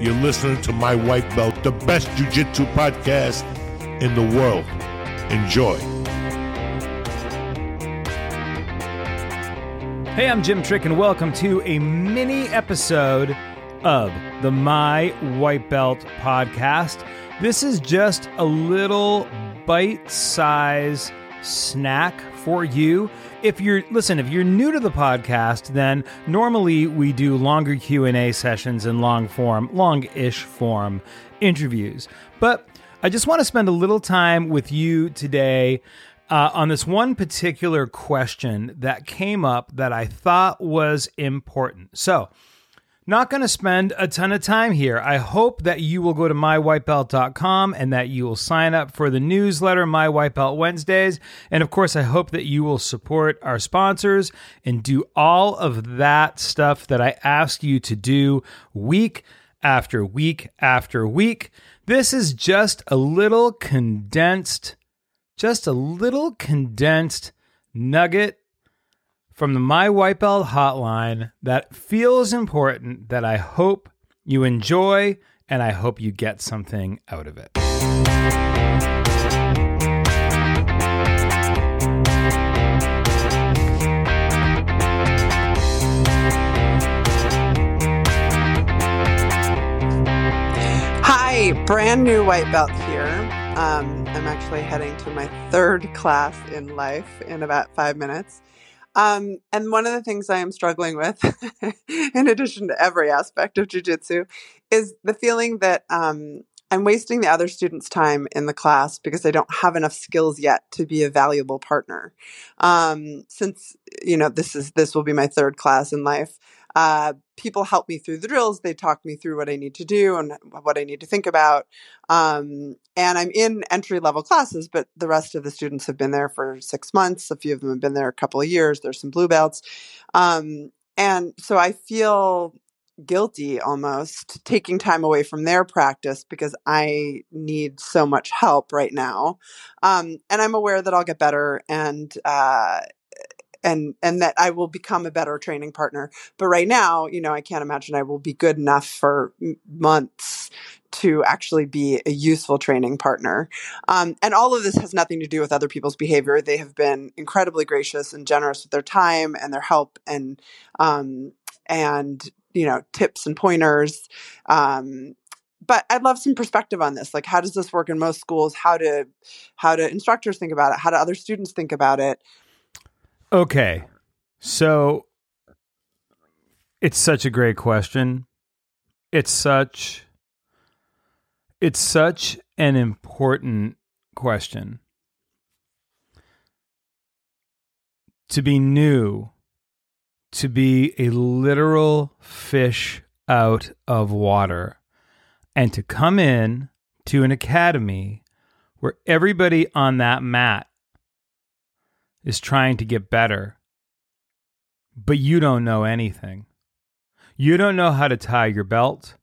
You're listening to My White Belt, the best jiu-jitsu podcast in the world. Enjoy. Hey, I'm Jim Trick, and welcome to a mini episode of the My White Belt podcast. This is just a little bite size snack for you. If you're listen, if you're new to the podcast, then normally we do longer Q&A sessions and long form, long-ish form interviews. But I just want to spend a little time with you today uh, on this one particular question that came up that I thought was important. So, not going to spend a ton of time here. I hope that you will go to mywhitebelt.com and that you will sign up for the newsletter, My White Belt Wednesdays. And of course, I hope that you will support our sponsors and do all of that stuff that I ask you to do week after week after week. This is just a little condensed, just a little condensed nugget from the My White Belt hotline that feels important that I hope you enjoy and I hope you get something out of it. Hi, brand new white belt here. Um, I'm actually heading to my third class in life in about five minutes. Um, and one of the things I am struggling with, in addition to every aspect of jujitsu, is the feeling that um, I'm wasting the other students' time in the class because I don't have enough skills yet to be a valuable partner. Um, since you know this is this will be my third class in life, uh, people help me through the drills. They talk me through what I need to do and what I need to think about. Um, and I'm in entry level classes, but the rest of the students have been there for six months. A few of them have been there a couple of years. There's some blue belts. Um, and so I feel guilty almost taking time away from their practice because I need so much help right now. Um, and I'm aware that I'll get better and, uh, and and that I will become a better training partner. But right now, you know, I can't imagine I will be good enough for months to actually be a useful training partner. Um, and all of this has nothing to do with other people's behavior. They have been incredibly gracious and generous with their time and their help and um, and you know tips and pointers. Um, but I'd love some perspective on this. Like, how does this work in most schools? How do how do instructors think about it? How do other students think about it? Okay. So it's such a great question. It's such it's such an important question. To be new, to be a literal fish out of water, and to come in to an academy where everybody on that mat is trying to get better, but you don't know anything. You don't know how to tie your belt.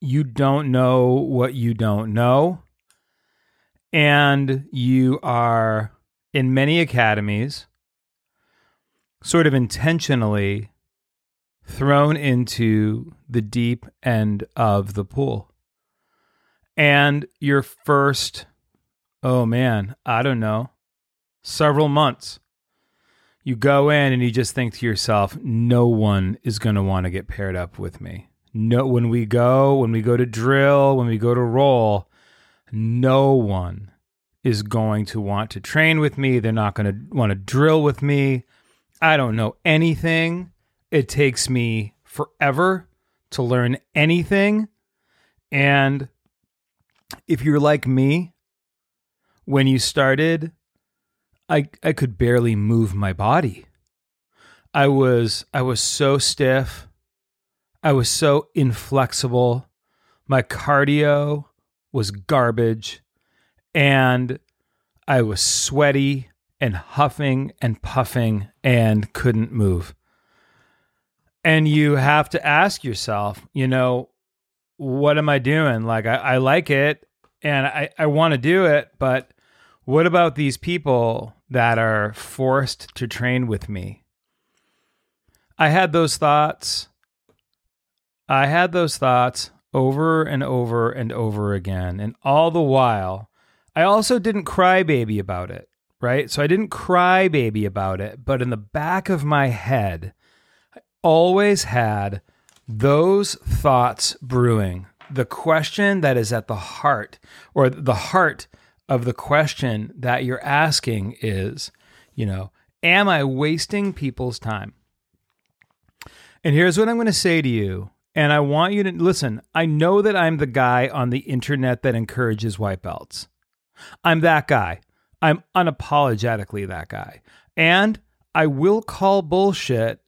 You don't know what you don't know. And you are in many academies sort of intentionally thrown into the deep end of the pool. And your first, oh man, I don't know, several months. You go in and you just think to yourself, no one is going to want to get paired up with me. No, when we go, when we go to drill, when we go to roll, no one is going to want to train with me. They're not going to want to drill with me. I don't know anything. It takes me forever to learn anything. And if you're like me, when you started, I I could barely move my body. I was I was so stiff. I was so inflexible. My cardio was garbage and I was sweaty and huffing and puffing and couldn't move. And you have to ask yourself, you know, what am I doing? Like I, I like it and I, I want to do it, but what about these people that are forced to train with me? I had those thoughts. I had those thoughts over and over and over again. And all the while, I also didn't cry baby about it, right? So I didn't cry baby about it, but in the back of my head, I always had those thoughts brewing. The question that is at the heart, or the heart of the question that you're asking is, you know, am I wasting people's time? And here's what I'm going to say to you. And I want you to listen. I know that I'm the guy on the internet that encourages white belts. I'm that guy. I'm unapologetically that guy. And I will call bullshit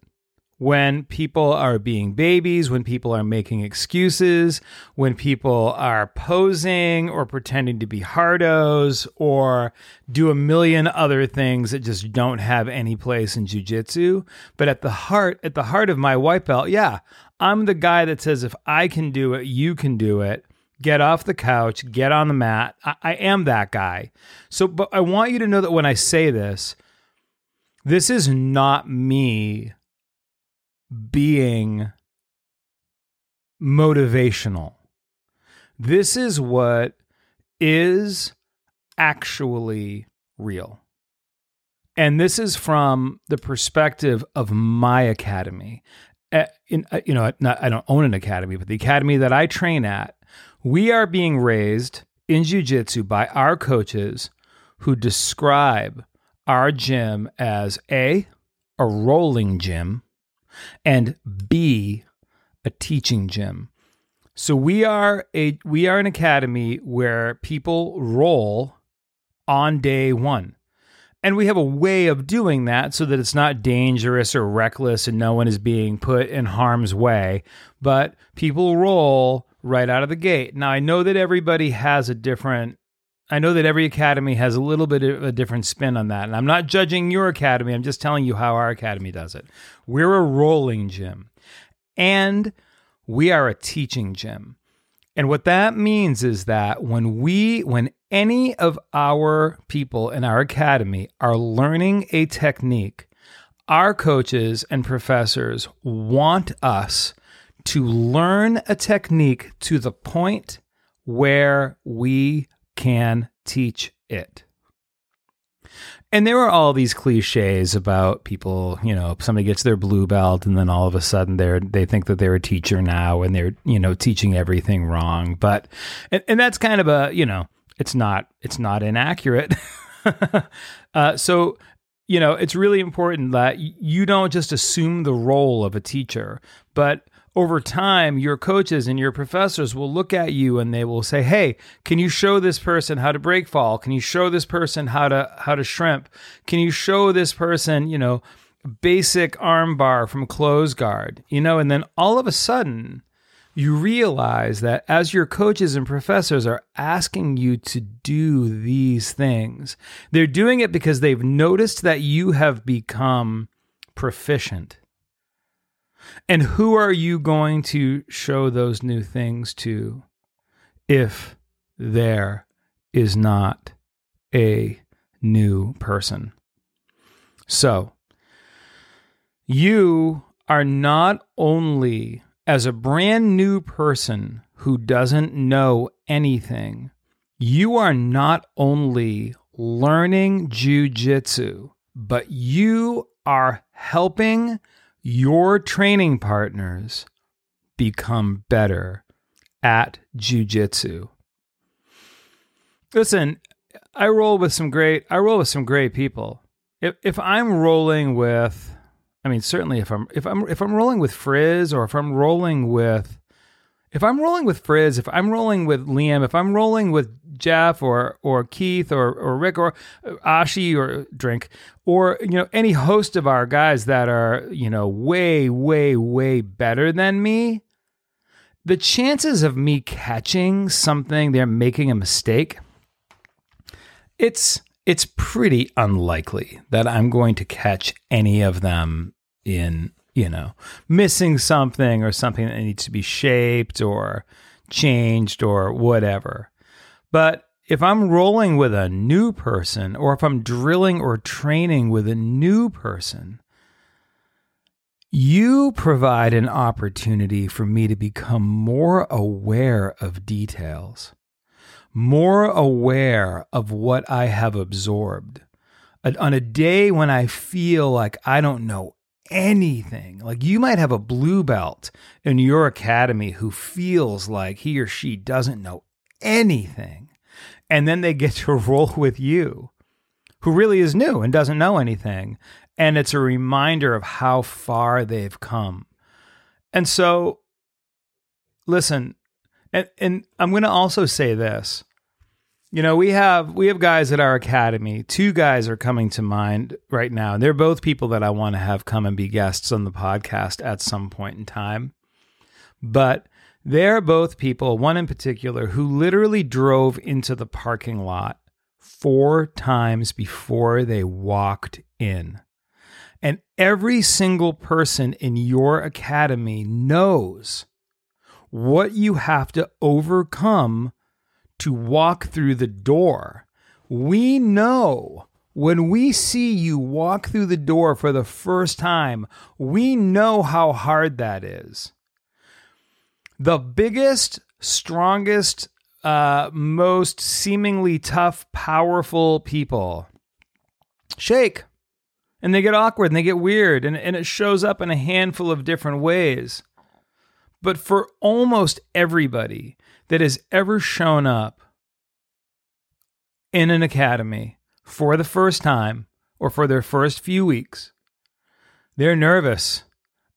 when people are being babies, when people are making excuses, when people are posing or pretending to be hardos or do a million other things that just don't have any place in jujitsu. But at the heart, at the heart of my white belt, yeah, I'm the guy that says if I can do it, you can do it. Get off the couch, get on the mat. I, I am that guy. So, but I want you to know that when I say this, this is not me being motivational. This is what is actually real. And this is from the perspective of my academy. Uh, in, uh, you know, not, I don't own an academy, but the academy that I train at, we are being raised in jujitsu by our coaches who describe our gym as A, a rolling gym, and B, a teaching gym. So we are a we are an academy where people roll on day 1. And we have a way of doing that so that it's not dangerous or reckless and no one is being put in harm's way, but people roll right out of the gate. Now I know that everybody has a different I know that every academy has a little bit of a different spin on that. And I'm not judging your academy, I'm just telling you how our academy does it. We're a rolling gym and we are a teaching gym. And what that means is that when we, when any of our people in our academy are learning a technique, our coaches and professors want us to learn a technique to the point where we can teach it. And there are all these cliches about people, you know, somebody gets their blue belt and then all of a sudden they're they think that they're a teacher now and they're, you know, teaching everything wrong. But and, and that's kind of a, you know, it's not it's not inaccurate. uh, so you know, it's really important that you don't just assume the role of a teacher, but over time, your coaches and your professors will look at you and they will say, "Hey, can you show this person how to break fall? Can you show this person how to how to shrimp? Can you show this person, you know, basic armbar from close guard?" You know, and then all of a sudden, you realize that as your coaches and professors are asking you to do these things, they're doing it because they've noticed that you have become proficient and who are you going to show those new things to if there is not a new person? So, you are not only as a brand new person who doesn't know anything, you are not only learning jujitsu, but you are helping your training partners become better at jujitsu. Listen, I roll with some great I roll with some great people. If if I'm rolling with I mean certainly if I'm if I'm if I'm rolling with Frizz or if I'm rolling with if I'm rolling with Frizz, if I'm rolling with Liam, if I'm rolling with Jeff or or Keith or or Rick or uh, Ashi or Drink or you know any host of our guys that are you know way way way better than me, the chances of me catching something they're making a mistake, it's it's pretty unlikely that I'm going to catch any of them in you know, missing something or something that needs to be shaped or changed or whatever. But if I'm rolling with a new person or if I'm drilling or training with a new person, you provide an opportunity for me to become more aware of details, more aware of what I have absorbed. On a day when I feel like I don't know anything, like you might have a blue belt in your academy who feels like he or she doesn't know anything. And then they get to roll with you, who really is new and doesn't know anything. And it's a reminder of how far they've come. And so, listen, and, and I'm going to also say this. You know, we have we have guys at our academy. Two guys are coming to mind right now. And they're both people that I want to have come and be guests on the podcast at some point in time. But they're both people, one in particular, who literally drove into the parking lot four times before they walked in. And every single person in your academy knows what you have to overcome to walk through the door. We know when we see you walk through the door for the first time, we know how hard that is the biggest, strongest, uh, most seemingly tough, powerful people shake and they get awkward and they get weird and, and it shows up in a handful of different ways. But for almost everybody that has ever shown up in an academy for the first time or for their first few weeks, they're nervous.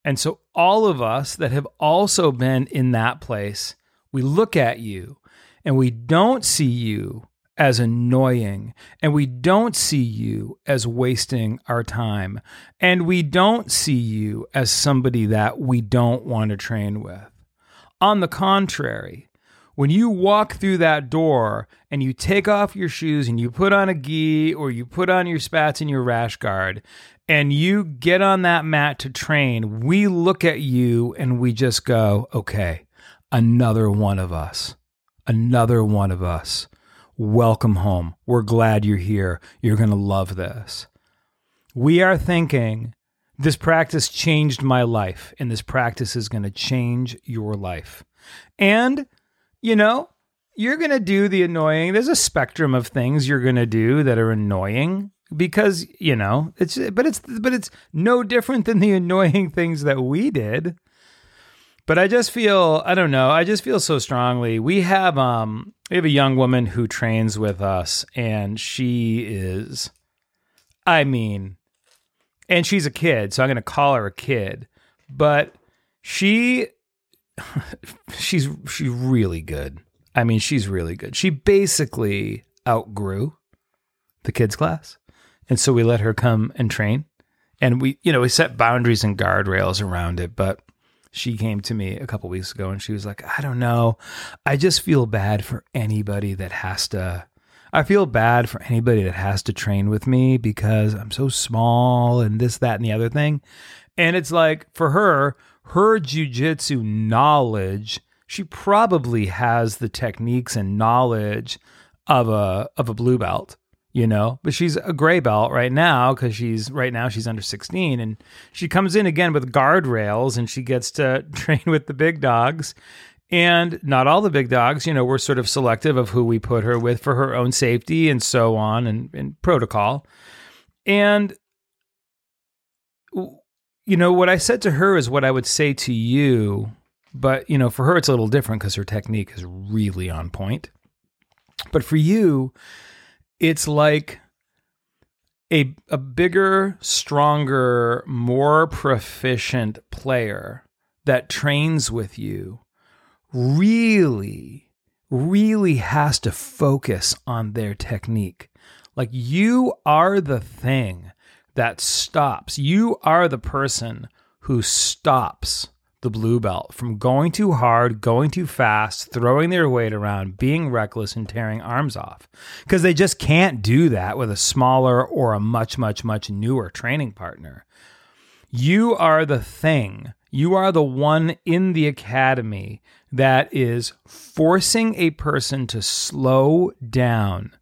And so, all of us that have also been in that place, we look at you and we don't see you as annoying and we don't see you as wasting our time and we don't see you as somebody that we don't want to train with. On the contrary, when you walk through that door and you take off your shoes and you put on a gi or you put on your spats and your rash guard and you get on that mat to train, we look at you and we just go, okay, another one of us, another one of us. Welcome home. We're glad you're here. You're going to love this. We are thinking this practice changed my life, and this practice is going to change your life. And, you know, you're going to do the annoying. There's a spectrum of things you're going to do that are annoying because you know it's but it's but it's no different than the annoying things that we did but i just feel i don't know i just feel so strongly we have um we have a young woman who trains with us and she is i mean and she's a kid so i'm going to call her a kid but she she's she's really good i mean she's really good she basically outgrew the kids class and so we let her come and train. And we, you know, we set boundaries and guardrails around it. But she came to me a couple weeks ago and she was like, I don't know. I just feel bad for anybody that has to. I feel bad for anybody that has to train with me because I'm so small and this, that, and the other thing. And it's like for her, her jujitsu knowledge, she probably has the techniques and knowledge of a of a blue belt you know? But she's a gray belt right now because she's right now she's under 16 and she comes in again with guardrails and she gets to train with the big dogs. And not all the big dogs you know we're sort of selective of who we put her with for her own safety and so on and, and protocol. And you know what i said to her is what i would say to you but you know for her it's a little different because her technique is really on point. But for you it's like a a bigger, stronger, more proficient player that trains with you really really has to focus on their technique. Like you are the thing that stops. You are the person who stops the blue belt from going too hard, going too fast, throwing their weight around, being reckless, and tearing arms off. Because they just can't do that with a smaller or a much, much, much newer training partner. You are the thing. You are the one in the academy that is forcing a person to slow down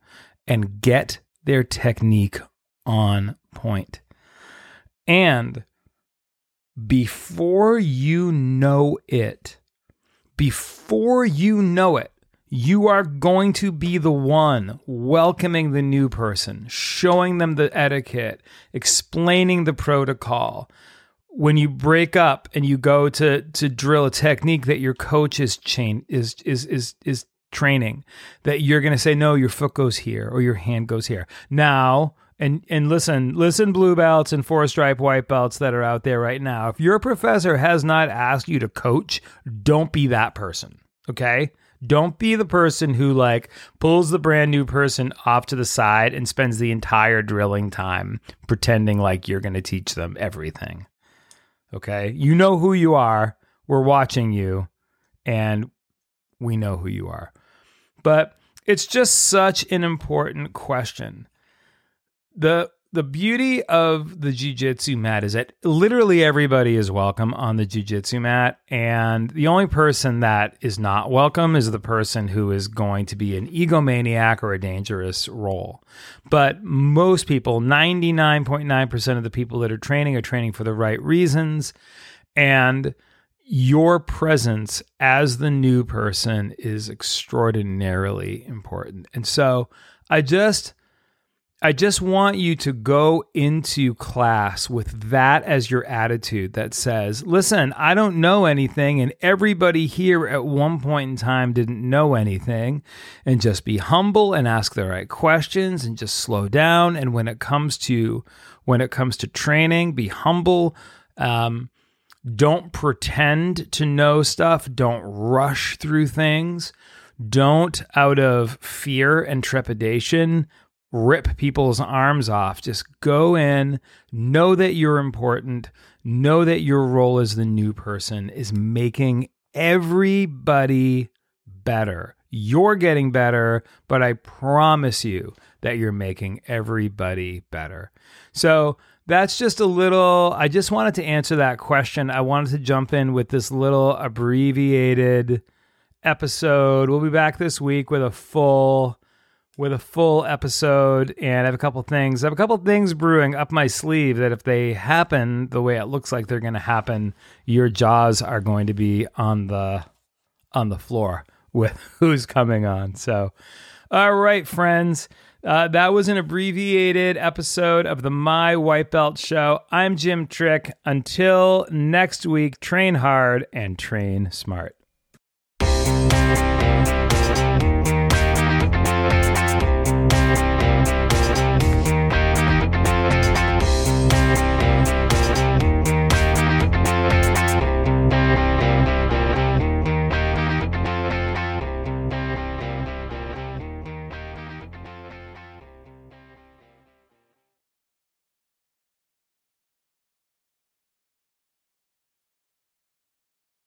and get their technique on point. And before you know it, before you know it, you are going to be the one welcoming the new person, showing them the etiquette, explaining the protocol. When you break up and you go to to drill a technique that your coach is chain is is is is training, that you're going to say no, your foot goes here or your hand goes here. Now, and and listen, listen, blue belts and four stripe white belts that are out there right now. If your professor has not asked you to coach, don't be that person. Okay. Don't be the person who like pulls the brand new person off to the side and spends the entire drilling time pretending like you're going to teach them everything. Okay? You know who you are. We're watching you and we know who you are. But it's just such an important question. The the beauty of the jiu-jitsu mat is that literally everybody is welcome on the jiu-jitsu mat and the only person that is not welcome is the person who is going to be an egomaniac or a dangerous role. But most people 99.9% of the people that are training are training for the right reasons and your presence as the new person is extraordinarily important. And so i just I just want you to go into class with that as your attitude that says, listen, I don't know anything, and everybody here at one point in time didn't know anything. And just be humble and ask the right questions and just slow down. And when it comes to when it comes to training, be humble. Um, don't pretend to know stuff. Don't rush through things. Don't, out of fear and trepidation, rip people's arms off. Just go in, know that you're important, know that your role as the new person is making everybody better. You're getting better, but I promise you that you're making everybody better. So that's just a little, I just wanted to answer that question. I wanted to jump in with this little abbreviated episode. We'll be back this week with a full with a full episode and I have a couple things. I have a couple things brewing up my sleeve that if they happen the way it looks like they're going to happen, your jaws are going to be on the on the floor with who's coming on. So, all right, friends. Uh, that was an abbreviated episode of the My White Belt Show. I'm Jim Trick. Until next week, train hard and train smart.